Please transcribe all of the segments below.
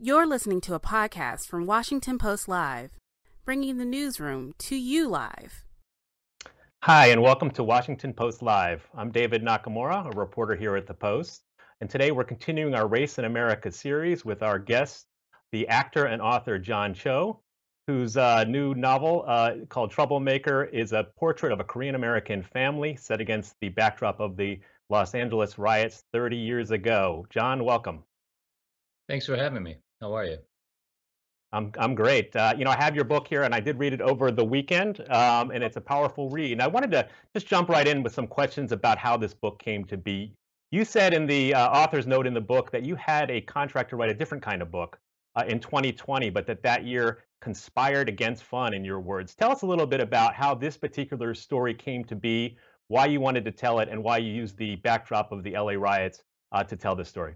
You're listening to a podcast from Washington Post Live, bringing the newsroom to you live. Hi, and welcome to Washington Post Live. I'm David Nakamura, a reporter here at the Post. And today we're continuing our Race in America series with our guest, the actor and author John Cho, whose uh, new novel uh, called Troublemaker is a portrait of a Korean American family set against the backdrop of the Los Angeles riots 30 years ago. John, welcome. Thanks for having me. How are you? I'm I'm great. Uh, you know, I have your book here, and I did read it over the weekend, um, and it's a powerful read. And I wanted to just jump right in with some questions about how this book came to be. You said in the uh, author's note in the book that you had a contract to write a different kind of book uh, in 2020, but that that year conspired against fun, in your words. Tell us a little bit about how this particular story came to be, why you wanted to tell it, and why you used the backdrop of the LA riots uh, to tell this story.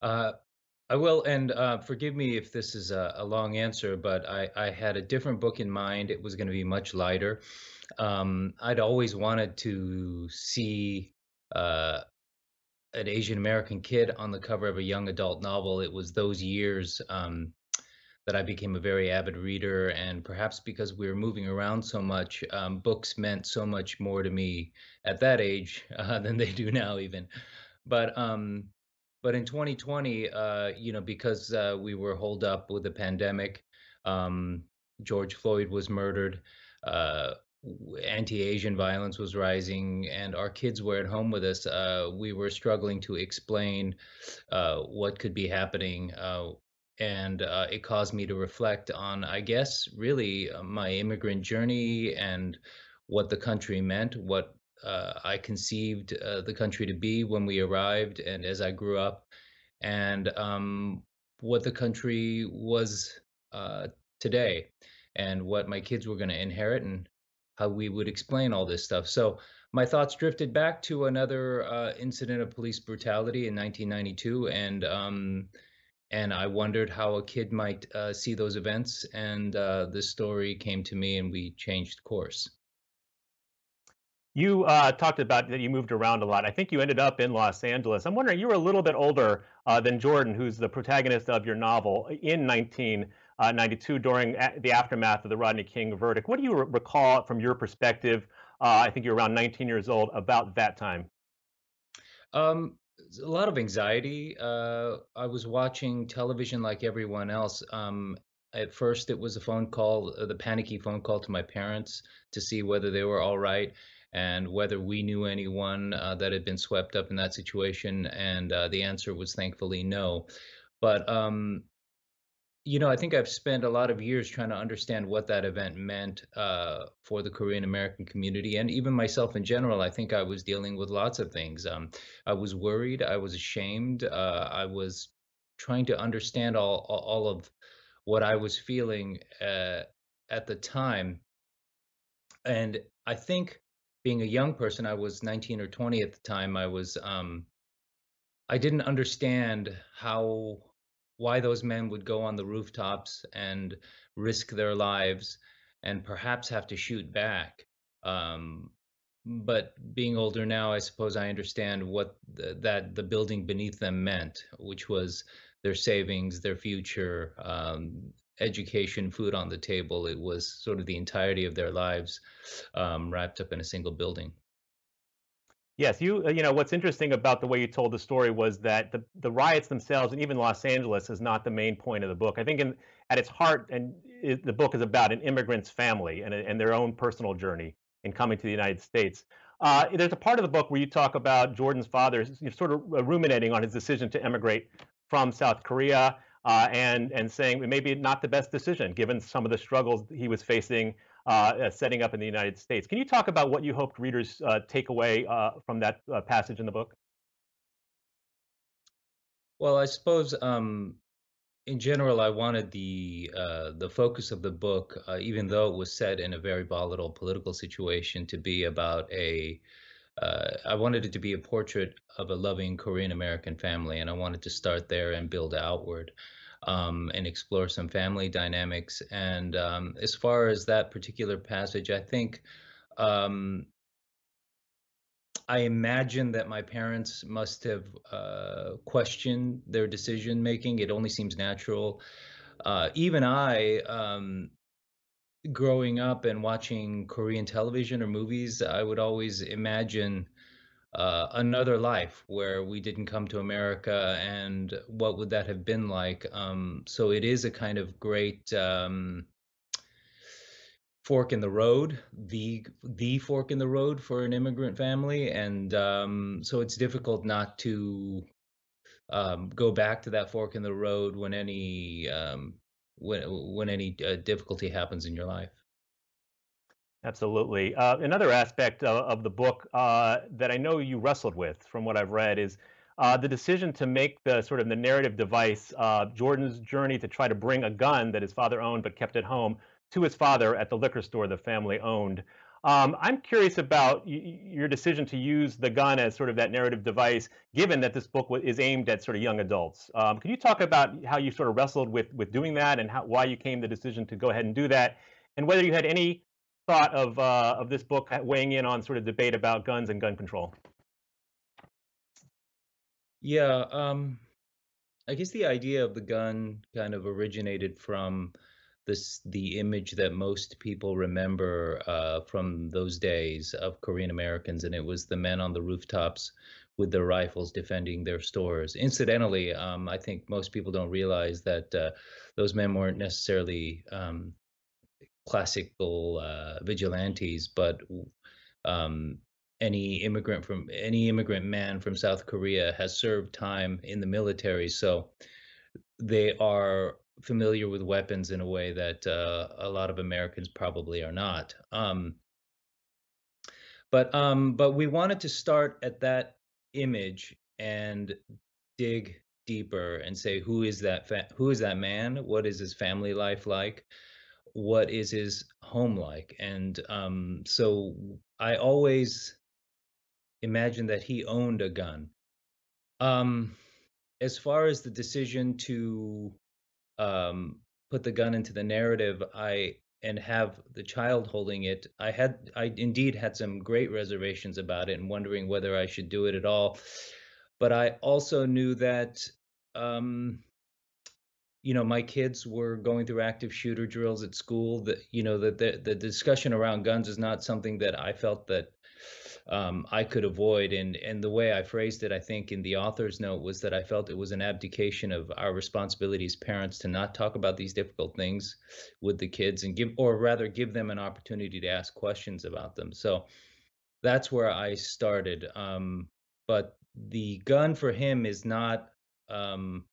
Uh, I will, and uh, forgive me if this is a, a long answer, but I, I, had a different book in mind. It was going to be much lighter. Um, I'd always wanted to see uh, an Asian American kid on the cover of a young adult novel. It was those years um, that I became a very avid reader, and perhaps because we were moving around so much, um, books meant so much more to me at that age uh, than they do now, even. But um, but in 2020, uh, you know, because uh, we were holed up with the pandemic, um, George Floyd was murdered, uh, anti-Asian violence was rising, and our kids were at home with us. Uh, we were struggling to explain uh, what could be happening, uh, and it caused me to reflect on, I guess, really my immigrant journey and what the country meant, what uh, I conceived uh, the country to be when we arrived and as I grew up, and um, what the country was uh, today, and what my kids were going to inherit, and how we would explain all this stuff. So my thoughts drifted back to another uh, incident of police brutality in 1992, and um, and I wondered how a kid might uh, see those events, and uh, this story came to me, and we changed course. You uh, talked about that you moved around a lot. I think you ended up in Los Angeles. I'm wondering, you were a little bit older uh, than Jordan, who's the protagonist of your novel, in 1992 during the aftermath of the Rodney King verdict. What do you recall from your perspective? Uh, I think you're around 19 years old about that time. Um, a lot of anxiety. Uh, I was watching television like everyone else. Um, at first, it was a phone call, uh, the panicky phone call to my parents to see whether they were all right and whether we knew anyone uh, that had been swept up in that situation. And uh, the answer was thankfully no. But, um, you know, I think I've spent a lot of years trying to understand what that event meant uh, for the Korean American community and even myself in general. I think I was dealing with lots of things. Um, I was worried, I was ashamed, uh, I was trying to understand all, all of what I was feeling uh, at the time. And I think being a young person, I was 19 or 20 at the time. I was, um, I didn't understand how, why those men would go on the rooftops and risk their lives and perhaps have to shoot back. Um, but being older now, I suppose I understand what the, that the building beneath them meant, which was their savings, their future, um, education, food on the table. It was sort of the entirety of their lives um, wrapped up in a single building. Yes, you uh, you know what's interesting about the way you told the story was that the the riots themselves and even Los Angeles is not the main point of the book. I think in at its heart and it, the book is about an immigrant's family and and their own personal journey in coming to the United States. Uh, there's a part of the book where you talk about Jordan's father sort of ruminating on his decision to emigrate from South Korea uh, and and saying maybe not the best decision given some of the struggles he was facing uh, setting up in the United States. Can you talk about what you hoped readers uh, take away uh, from that uh, passage in the book? Well, I suppose um, in general, I wanted the uh, the focus of the book, even though it was set in a very volatile political situation, to be about a uh, I wanted it to be a portrait of a loving Korean American family, and I wanted to start there and build outward um, and explore some family dynamics. And um, as far as that particular passage, I think um, I imagine that my parents must have uh, questioned their decision making. It only seems natural. Uh, even I, um, growing up and watching Korean television or movies, I would always imagine uh, another life where we didn't come to America and what would that have been like. Um, so it is a kind of great um, fork in the road, the the fork in the road for an immigrant family, and um, so it's difficult not to um, go back to that fork in the road when any um, when when any uh, difficulty happens in your life. Absolutely. Uh, another aspect of, of the book uh, that I know you wrestled with, from what I've read, is uh, the decision to make the sort of the narrative device uh, Jordan's journey to try to bring a gun that his father owned but kept at home to his father at the liquor store the family owned. Um, I'm curious about your decision to use the gun as sort of that narrative device, given that this book is aimed at sort of young adults. Um, can you talk about how you sort of wrestled with with doing that, and how, why you came to the decision to go ahead and do that, and whether you had any thought of uh, of this book weighing in on sort of debate about guns and gun control? Yeah, um, I guess the idea of the gun kind of originated from this the image that most people remember uh, from those days of Korean Americans, and it was the men on the rooftops with their rifles defending their stores. Incidentally, um, I think most people don't realize that uh, those men weren't necessarily um, classical uh, vigilantes, but um, any immigrant from any immigrant man from South Korea has served time in the military, so they are familiar with weapons in a way that uh, a lot of Americans probably are not. Um, but um, but we wanted to start at that image and dig deeper and say who is that fa- who is that man? What is his family life like? What is his home like? And um, so I always imagined that he owned a gun. Um, as far as the decision to um, put the gun into the narrative, I and have the child holding it, I had I indeed had some great reservations about it and wondering whether I should do it at all. But I also knew that um, you know my kids were going through active shooter drills at school that you know that the, the discussion around guns is not something that i felt that um, I could avoid. And and the way I phrased it, I think in the author's note was that I felt it was an abdication of our responsibility as parents to not talk about these difficult things with the kids and give, or rather, give them an opportunity to ask questions about them. So that's where I started. Um, but the gun for him is not um,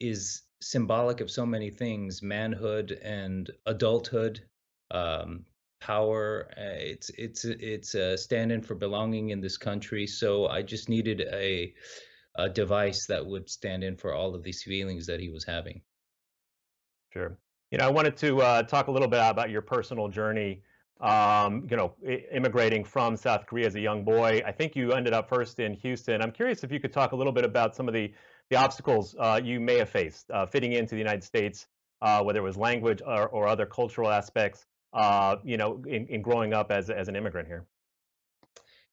is symbolic of so many things manhood and adulthood um, power. Uh, it's it's it's a stand-in for belonging in this country. So I just needed a a device that would stand in for all of these feelings that he was having. Sure. You know, I wanted to uh, talk a little bit about your personal journey. Um, you know, immigrating from South Korea as a young boy. I think you ended up first in Houston. I'm curious if you could talk a little bit about some of the the obstacles uh, you may have faced uh, fitting into the United States, uh, whether it was language or, or other cultural aspects uh, you know, in, in growing up as as an immigrant here?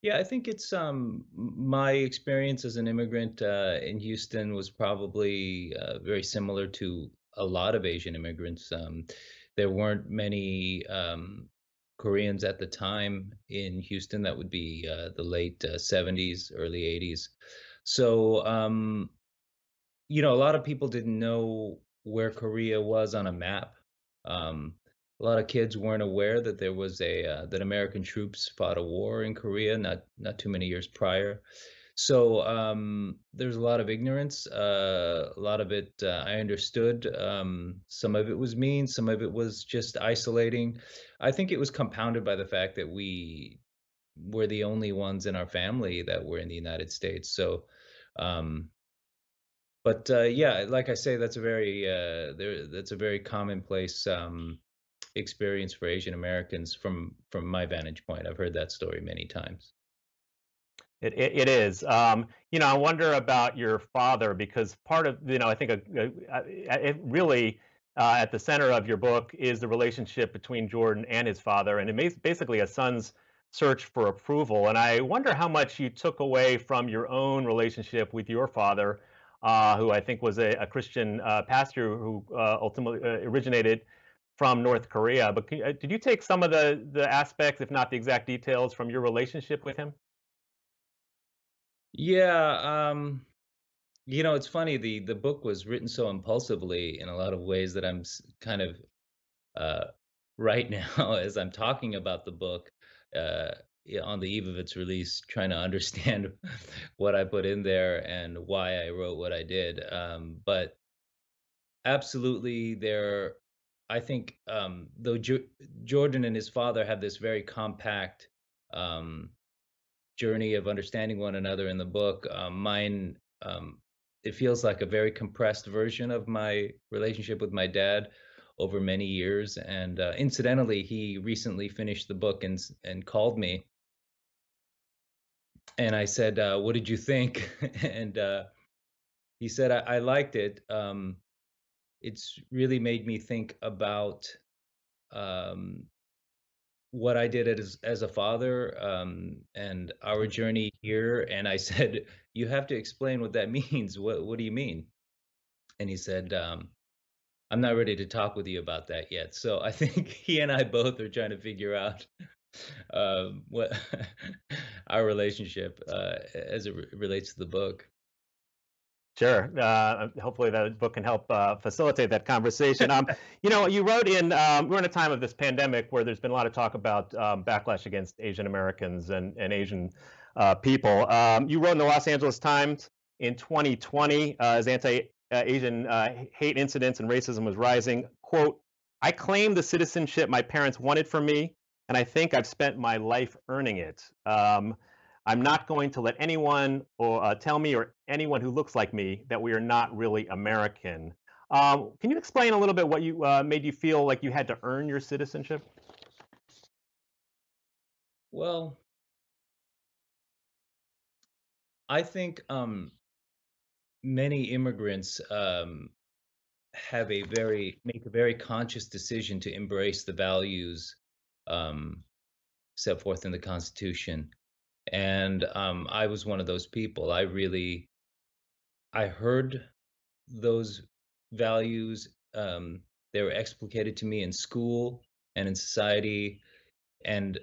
Yeah, I think it's um, my experience as an immigrant uh, in Houston was probably uh, very similar to a lot of Asian immigrants. Um, there weren't many um, Koreans at the time in Houston. That would be uh, the late uh, 70s, early 80s. So, um, you know, a lot of people didn't know where Korea was on a map. Um, lot of kids weren't aware that there was a uh, that American troops fought a war in Korea not not too many years prior. So um, there's a lot of ignorance. Uh, a lot of it uh, I understood. Um, some of it was mean. Some of it was just isolating. I think it was compounded by the fact that we were the only ones in our family that were in the United States. So um, but uh, yeah, like I say, that's a very uh, there, that's a very commonplace um, experience for Asian Americans from from my vantage point. I've heard that story many times. It, it, it is. Um, you know, I wonder about your father because part of, you know, I think a, a, a, it really uh, at the center of your book is the relationship between Jordan and his father. And it basically a son's search for approval. And I wonder how much you took away from your own relationship with your father, uh, who I think was a, a Christian uh, pastor who uh, ultimately uh, originated from North Korea. But uh, did you take some of the, the aspects, if not the exact details, from your relationship with him? Yeah, um, you know, it's funny. The the book was written so impulsively in a lot of ways that I'm kind of uh, right now as I'm talking about the book uh, on the eve of its release, trying to understand what I put in there and why I wrote what I did. Um, but absolutely, there. I think um, though jo- Jordan and his father have this very compact um, journey of understanding one another in the book, um, mine um, it feels like a very compressed version of my relationship with my dad over many years. And uh, incidentally, he recently finished the book and and called me, and I said, uh, "What did you think?" and uh, he said, I, "I, liked it. Um, it's really made me think about." Um, what I did as as a father um, and our journey here, and I said, "You have to explain what that means. What what do you mean?" And he said, um, I'm not ready to talk with you about that yet. So I think he and I both are trying to figure out um, what our relationship uh, as it re- relates to the book. Sure. Uh, hopefully, that book can help uh, facilitate that conversation. Um, you know, you wrote in. Um, we're in a time of this pandemic where there's been a lot of talk about um, backlash against Asian Americans and and Asian uh, people. Um, you wrote in the Los Angeles Times in 2020 uh, as anti uh, Asian uh, hate incidents and racism was rising. Quote, I claim the citizenship my parents wanted for me, and I think I've spent my life earning it. I'm not going to let anyone or uh, tell me or anyone who looks like me that we are not really American. Um, can you explain a little bit what you uh, made you feel like you had to earn your citizenship? Well, I think um, many immigrants um, have a very make a very conscious decision to embrace the values um, set forth in the Constitution, and um, I was one of those people. I really, I heard those values. Um, they were explicated to me in school and in society, and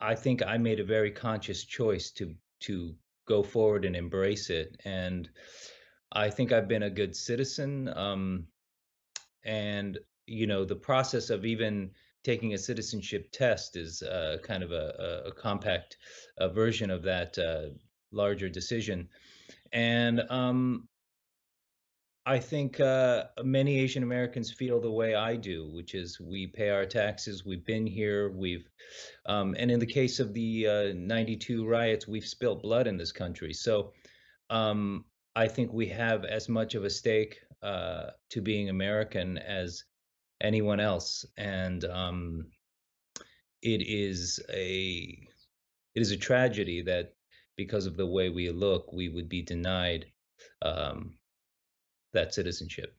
I think I made a very conscious choice to to go forward and embrace it. And I think I've been a good citizen. Um, and you know, the process of even taking a citizenship test is uh, kind of a, a, a compact a version of that uh, larger decision. And um, I think uh, many Asian Americans feel the way I do, which is we pay our taxes. We've been here. We've, um, and in the case of the uh, '92 riots, we've spilt blood in this country. So um, I think we have as much of a stake uh, to being American as anyone else, and um, it is a it is a tragedy that because of the way we look, we would be denied um, that citizenship.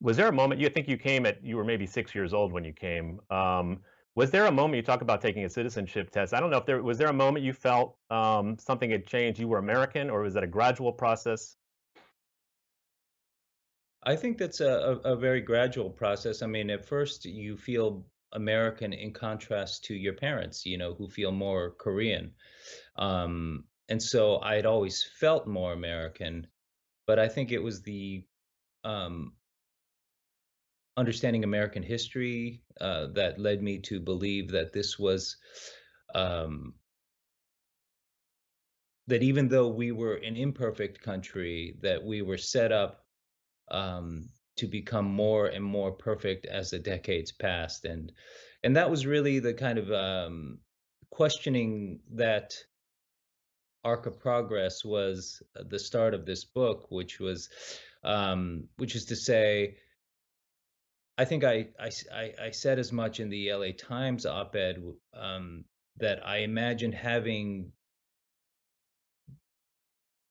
Was there a moment you think you came at you were maybe six years old when you came? Um, was there a moment you talk about taking a citizenship test? I don't know if there was there a moment you felt um, something had changed. You were American, or was that a gradual process? I think that's a, a, very gradual process. I mean, at first you feel American in contrast to your parents, you know, who feel more Korean. Um, and so I had always felt more American but I think it was the um, understanding American history uh, that led me to believe that this was um, that even though we were an imperfect country, that we were set up um, to become more and more perfect as the decades passed, and and that was really the kind of um, questioning that arc of progress was uh, the start of this book, which was, um, which is to say, I think I, I, I said as much in the LA Times op-ed um, that I imagine having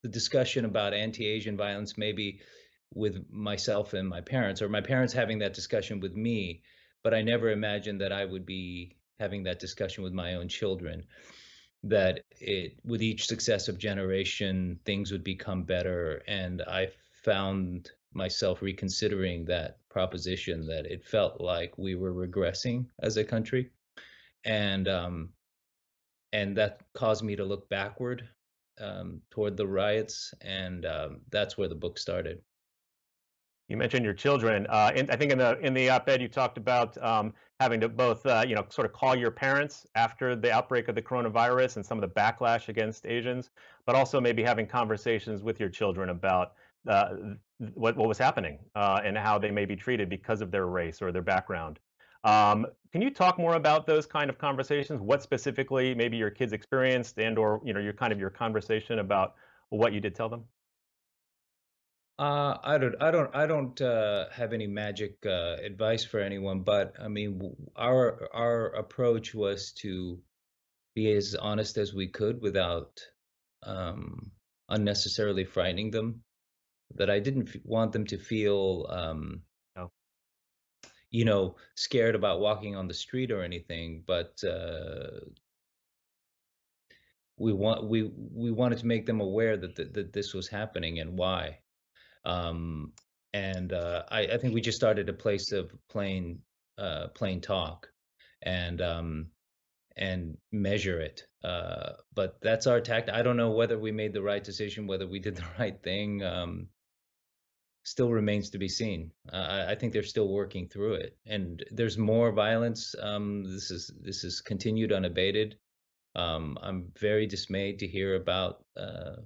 the discussion about anti-Asian violence maybe with myself and my parents, or my parents having that discussion with me, but I never imagined that I would be having that discussion with my own children that it with each successive generation things would become better. And i found myself reconsidering that proposition that it felt like we were regressing as a country. And um and that caused me to look backward um, toward the riots. And um, that's where the book started you mentioned your children. Uh, I think in the in the op-ed you talked about um, having to both uh, you know sort of call your parents after the outbreak of the coronavirus and some of the backlash against Asians, but also maybe having conversations with your children about uh, what what was happening uh, and how they may be treated because of their race or their background. Um, can you talk more about those kind of conversations? What specifically maybe your kids experienced and or you know your kind of your conversation about what you did tell them? Uh, I don't, I don't, I don't uh, have any magic uh, advice for anyone, but I mean, our our approach was to be as honest as we could without um, unnecessarily frightening them. That I didn't want them to feel, um, no. you know, scared about walking on the street or anything, but uh, we want we we wanted to make them aware that th- that this was happening and why. Um, and uh, I, I, think we just started a place of plain uh, plain talk and um, and measure it. Uh, but that's our tact. I don't know whether we made the right decision, whether we did the right thing. Um, still remains to be seen. Uh, I think they're still working through it, and there's more violence. Um, this is this is continued unabated. Um, I'm very dismayed to hear about uh,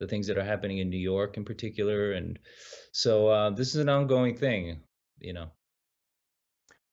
the things that are happening in New York in particular. And so uh, this is an ongoing thing, you know.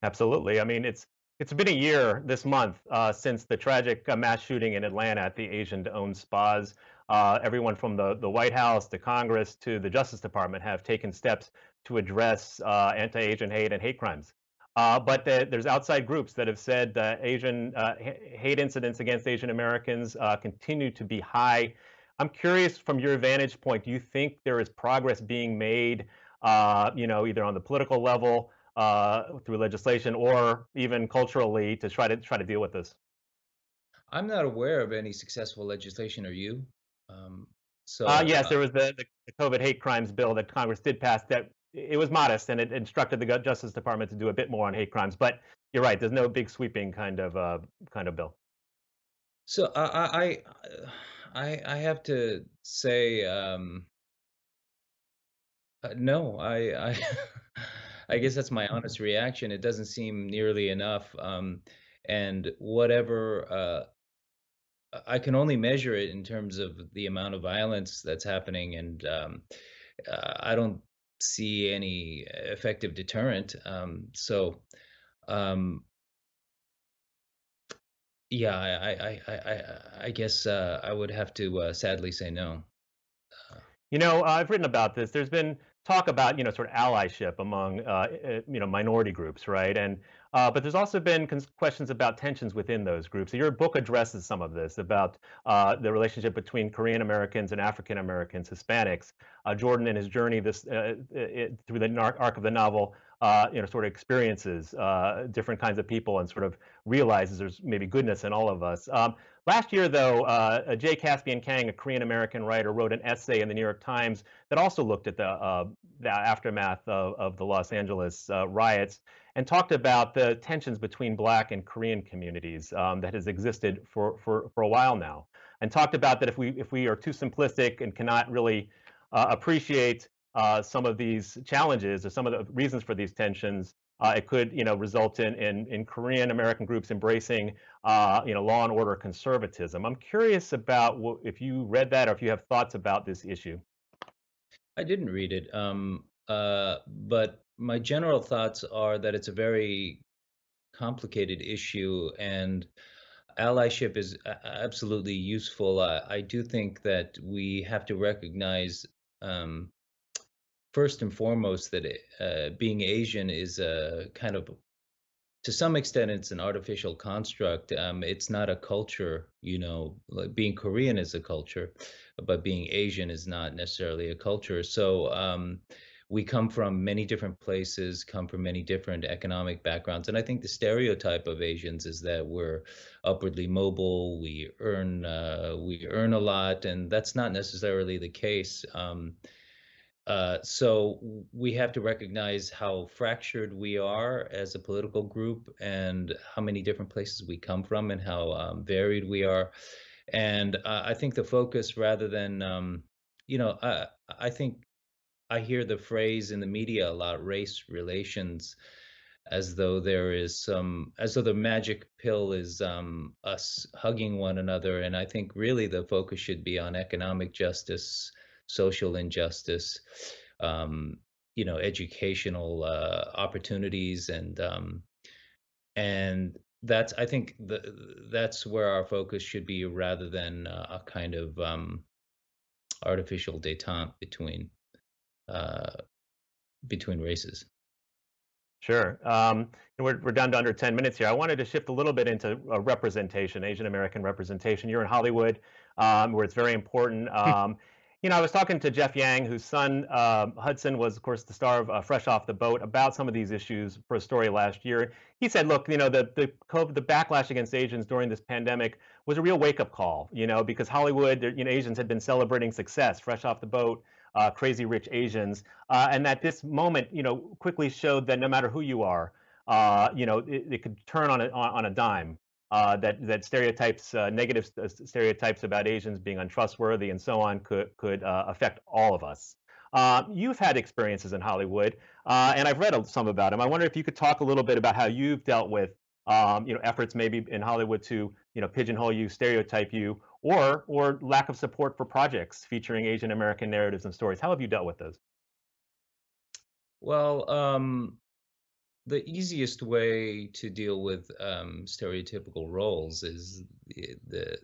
Absolutely. I mean, it's it's been a year this month uh, since the tragic uh, mass shooting in Atlanta at the Asian-owned spas. Uh, everyone from the, the White House to Congress to the Justice Department have taken steps to address uh, anti-Asian hate and hate crimes. Uh, but the, there's outside groups that have said that Asian hate incidents against Asian Americans continue to be high I'm curious from your vantage point, do you think there is progress being made, uh, you know, either on the political level uh, through legislation or even culturally to try to try to deal with this? I'm not aware of any successful legislation. Are you? Um, so uh, yes, there was the, the, COVID hate crimes bill that Congress did pass. That it was modest and it instructed the Justice Department to do a bit more on hate crimes. But you're right. There's no big sweeping kind of uh, kind of bill. So I, I I I have to say, um, uh, no. I I I guess that's my honest reaction. It doesn't seem nearly enough. Um, and whatever uh, I can only measure it in terms of the amount of violence that's happening, and um, uh, I don't see any effective deterrent. Um, so um, yeah, I I I I, I guess uh, I would have to uh, sadly say no. Uh, you know, I've written about this. There's been talk about you know sort of allyship among uh, eh, you know minority groups, right? And uh, but there's also been questions about tensions within those groups. So your book addresses some of this about uh, the relationship between Korean Americans and African Americans, Hispanics. Uh, Jordan, in his journey this uh, it, through the arc of the novel, uh, you know, sort of experiences uh, different kinds of people and sort of realizes there's maybe goodness in all of us. Um, last year, though, uh, Jay Caspian Kang, a Korean American writer, wrote an essay in the New York Times that also looked at the, uh, the aftermath of, of, the Los Angeles uh, riots and talked about the tensions between Black and Korean communities um, that has existed for, for, for a while now, and talked about that if we if we are too simplistic and cannot really uh, appreciate uh, some of these challenges or some of the reasons for these tensions, uh, it could, you know, result in in, in Korean American groups embracing, uh, you know, law and order conservatism. I'm curious about if you read that or if you have thoughts about this issue. I didn't read it, um, uh, but my general thoughts are that it's a very complicated issue and allyship is absolutely useful. I do think that we have to recognize um, first and foremost that uh, being Asian is a kind of, to some extent, it's an artificial construct. Um, it's not a culture, you know. Like being Korean is a culture, but being Asian is not necessarily a culture. So um, we come from many different places, come from many different economic backgrounds, and I think the stereotype of Asians is that we're upwardly mobile, we earn uh, we earn a lot, and that's not necessarily the case. Um, uh, so we have to recognize how fractured we are as a political group and how many different places we come from and how um, varied we are. And uh, I think the focus rather than, um, you know, I, I think I hear the phrase in the media a lot, race relations, as though there is some, as though the magic pill is um, us hugging one another. And I think really the focus should be on economic justice, social injustice, um, you know, educational uh, opportunities, and um, and that's I think the, that's where our focus should be rather than uh, a kind of um, artificial détente between uh, between races. Sure. Um, we're, we're down to under 10 minutes here. I wanted to shift a little bit into representation, Asian American representation. You're in Hollywood, um, where it's very important. Um, you know, I was talking to Jeff Yang, whose son uh, Hudson was, of course, the star of uh, Fresh Off the Boat, about some of these issues for a story last year. He said, "Look, you know, the the COVID, the backlash against Asians during this pandemic was a real wake up call. You know, because Hollywood, you know, Asians had been celebrating success, Fresh Off the Boat." Uh, crazy rich Asians, uh, and that this moment, you know, quickly showed that no matter who you are, uh, you know, it, it, could turn on a, on a dime uh, that that stereotypes, uh, negative stereotypes about Asians being untrustworthy and so on, could could uh, affect all of us. Uh, you've had experiences in Hollywood, uh, and I've read some about them. I wonder if you could talk a little bit about how you've dealt with, um, you know, efforts maybe in Hollywood to, you know, pigeonhole you, stereotype you, or or lack of support for projects featuring Asian American narratives and stories. How have you dealt with those? Well, um, the easiest way to deal with um, stereotypical roles is the, the,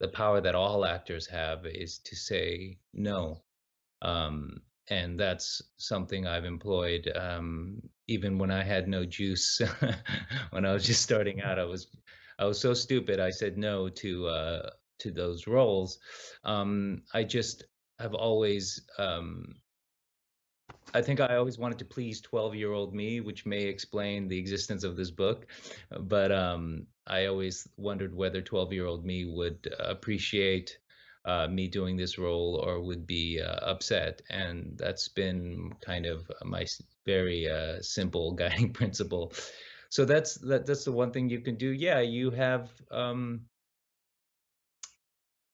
the power that all actors have is to say no, um, and that's something I've employed um, even when I had no juice. when I was just starting out, I was I was so stupid. I said no to uh, to those roles. Um, I just have always um, I think I always wanted to please 12 year old me, which may explain the existence of this book. But um, I always wondered whether 12 year old me would appreciate uh, me doing this role or would be uh, upset. And that's been kind of my very uh, simple guiding principle. So that's that, that's the one thing you can do. Yeah, you have. Um,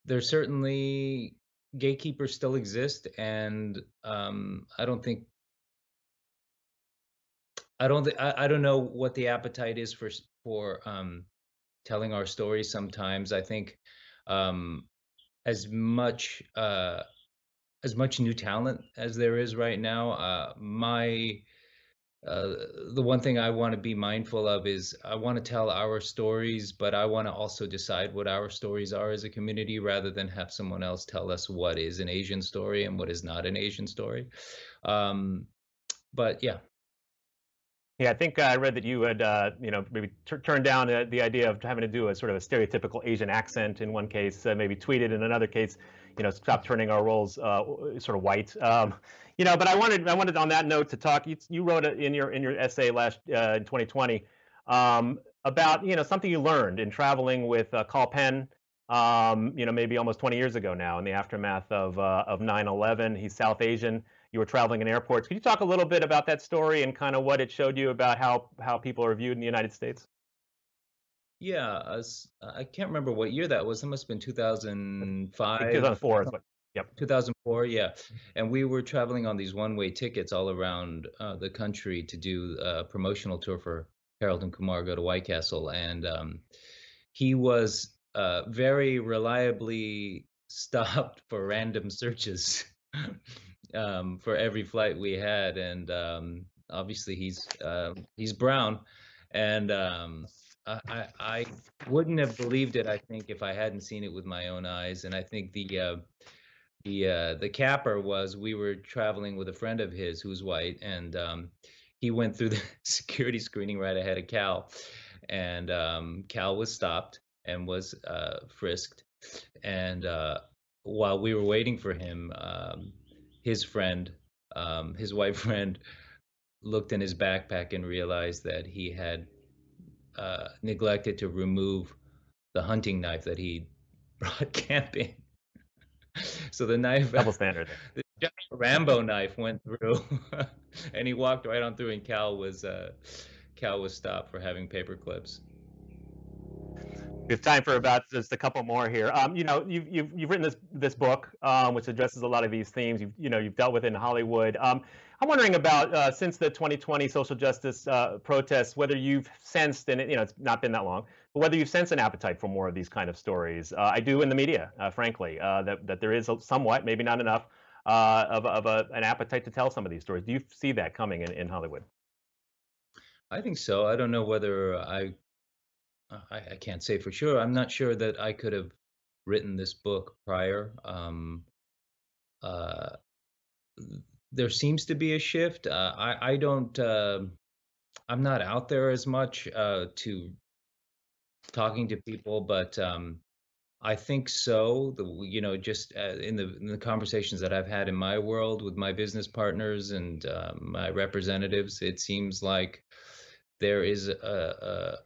there's certainly gatekeepers still exist, and um, I don't think I don't th- I, I don't know what the appetite is for for um, telling our stories. Sometimes I think um, as much uh, as much new talent as there is right now, uh, my uh, the one thing I want to be mindful of is I want to tell our stories, but I want to also decide what our stories are as a community rather than have someone else tell us what is an Asian story and what is not an Asian story. Um, but yeah. Yeah, I think uh, I read that you had, uh, you know, maybe turned down the idea of having to do a sort of a stereotypical Asian accent in one case, uh, maybe tweeted in another case, you know, stop turning our roles uh, sort of white. Um, you know, but I wanted I wanted on that note to talk. You, you wrote it in your in your essay last uh, in 2020 um, about you know something you learned in traveling with uh, Kal Penn. Um, you know, maybe almost 20 years ago now, in the aftermath of uh, of 9/11. He's South Asian. You were traveling in airports. Could you talk a little bit about that story and kind of what it showed you about how how people are viewed in the United States? Yeah, I can't remember what year that was. It must have been 2005. 2004 is what Yep. 2004, yeah. And we were traveling on these one-way tickets all around uh, the country to do a promotional tour for Harold and Kumar Go to White Castle, and um, he was uh, very reliably stopped for random searches um, for every flight we had, and um, obviously he's uh, he's brown, and um, I, I wouldn't have believed it. I think if I hadn't seen it with my own eyes, and I think the uh, the uh, the capper was we were traveling with a friend of his who's white, and um, he went through the security screening right ahead of Kal, and um, Kal was stopped and was uh, frisked, and uh, while we were waiting for him, um, his friend um, his white friend looked in his backpack and realized that he had uh, neglected to remove the hunting knife that he brought camping. so the knife, double standard, the Rambo knife went through, and he walked right on through, and Kal was uh, Kal was stopped for having paper clips. We have time for about just a couple more here. Um, you know, you've, you've, you've written this this book, um, which addresses a lot of these themes. You've, you know, you've dealt with in Hollywood. Um, I'm wondering about uh, since the 2020 social justice uh, protests, whether you've sensed, and it, you know, it's not been that long, whether you sense an appetite for more of these kind of stories. Uh, I do in the media, uh, frankly, uh, that that there is somewhat, maybe not enough, uh, of, of a, an appetite to tell some of these stories. Do you see that coming in, in Hollywood? I think so. I don't know whether I I, I can't say for sure. I'm not sure that I could have written this book prior. Um, uh, there seems to be a shift. Uh, I, I don't. Uh, I'm not out there as much uh, to talking to people, but um, I think so. The you know just uh, in the in the conversations that I've had in my world with my business partners and uh, my representatives, it seems like there is a,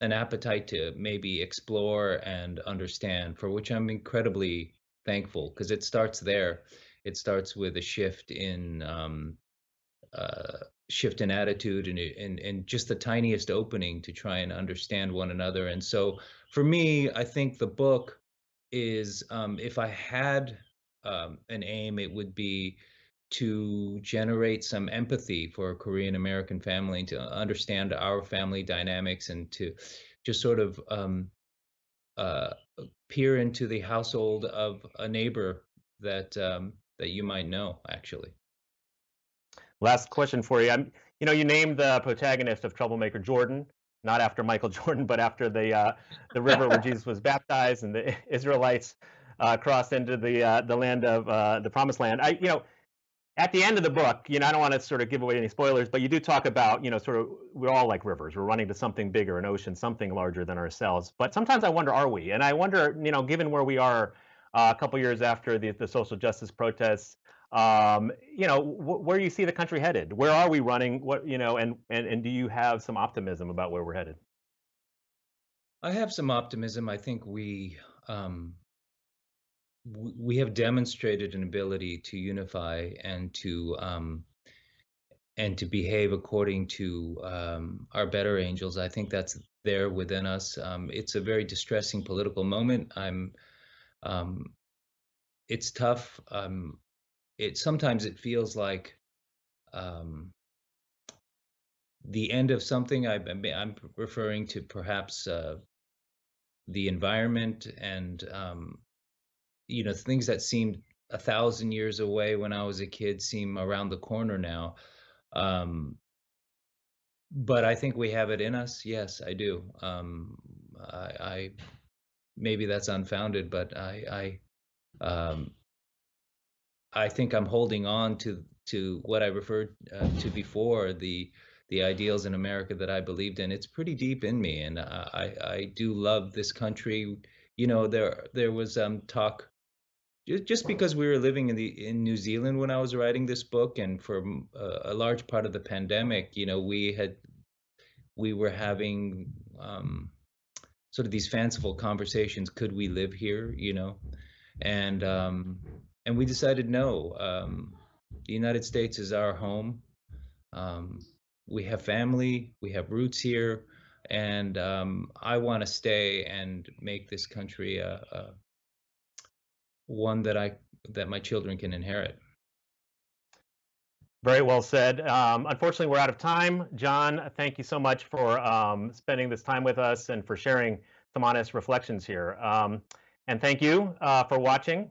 an appetite to maybe explore and understand, for which I'm incredibly thankful because it starts there. It starts with a shift in um, uh, shift in attitude and, and and just the tiniest opening to try and understand one another. And so, for me, I think the book is um, if I had um, an aim, it would be to generate some empathy for a Korean American family to understand our family dynamics and to just sort of um, uh, peer into the household of a neighbor that um, that you might know actually. Last question for you. I'm, you know, you named the protagonist of Troublemaker Jordan, not after Michael Jordan, but after the uh, the river where Jesus was baptized and the Israelites uh, crossed into the uh, the land of uh, the Promised Land. I, you know, at the end of the book, you know, I don't want to sort of give away any spoilers, but you do talk about, you know, sort of we're all like rivers. We're running to something bigger, an ocean, something larger than ourselves. But sometimes I wonder, are we? And I wonder, you know, given where we are uh, a couple years after the, the social justice protests, um, you know, wh- where you see the country headed? Where are we running? What, you know, and and and do you have some optimism about where we're headed? I have some optimism. I think we um, we have demonstrated an ability to unify and to um, and to behave according to um, our better angels. I think that's there within us. Um, it's a very distressing political moment. I'm. Um, it's tough. Um, it sometimes it feels like um, the end of something. I, I'm referring to perhaps uh, the environment and um, you know things that seemed a thousand years away when I was a kid seem around the corner now. Um, but I think we have it in us. Yes, I do. Um, I, I, maybe that's unfounded, but I I um, I think I'm holding on to to what I referred uh, to before the the ideals in America that I believed in. It's pretty deep in me, and I I do love this country. You know, there there was um, talk just because we were living in the in New Zealand when I was writing this book, and for a, a large part of the pandemic, you know, we had we were having um, sort of these fanciful conversations. Could we live here? You know, and um, and we decided no. Um, the United States is our home. Um, we have family. We have roots here, and um, I want to stay and make this country a, a one that I that my children can inherit. Very well said. Um, unfortunately, we're out of time. John, thank you so much for um, spending this time with us and for sharing some honest reflections here. Um, and thank you uh, for watching.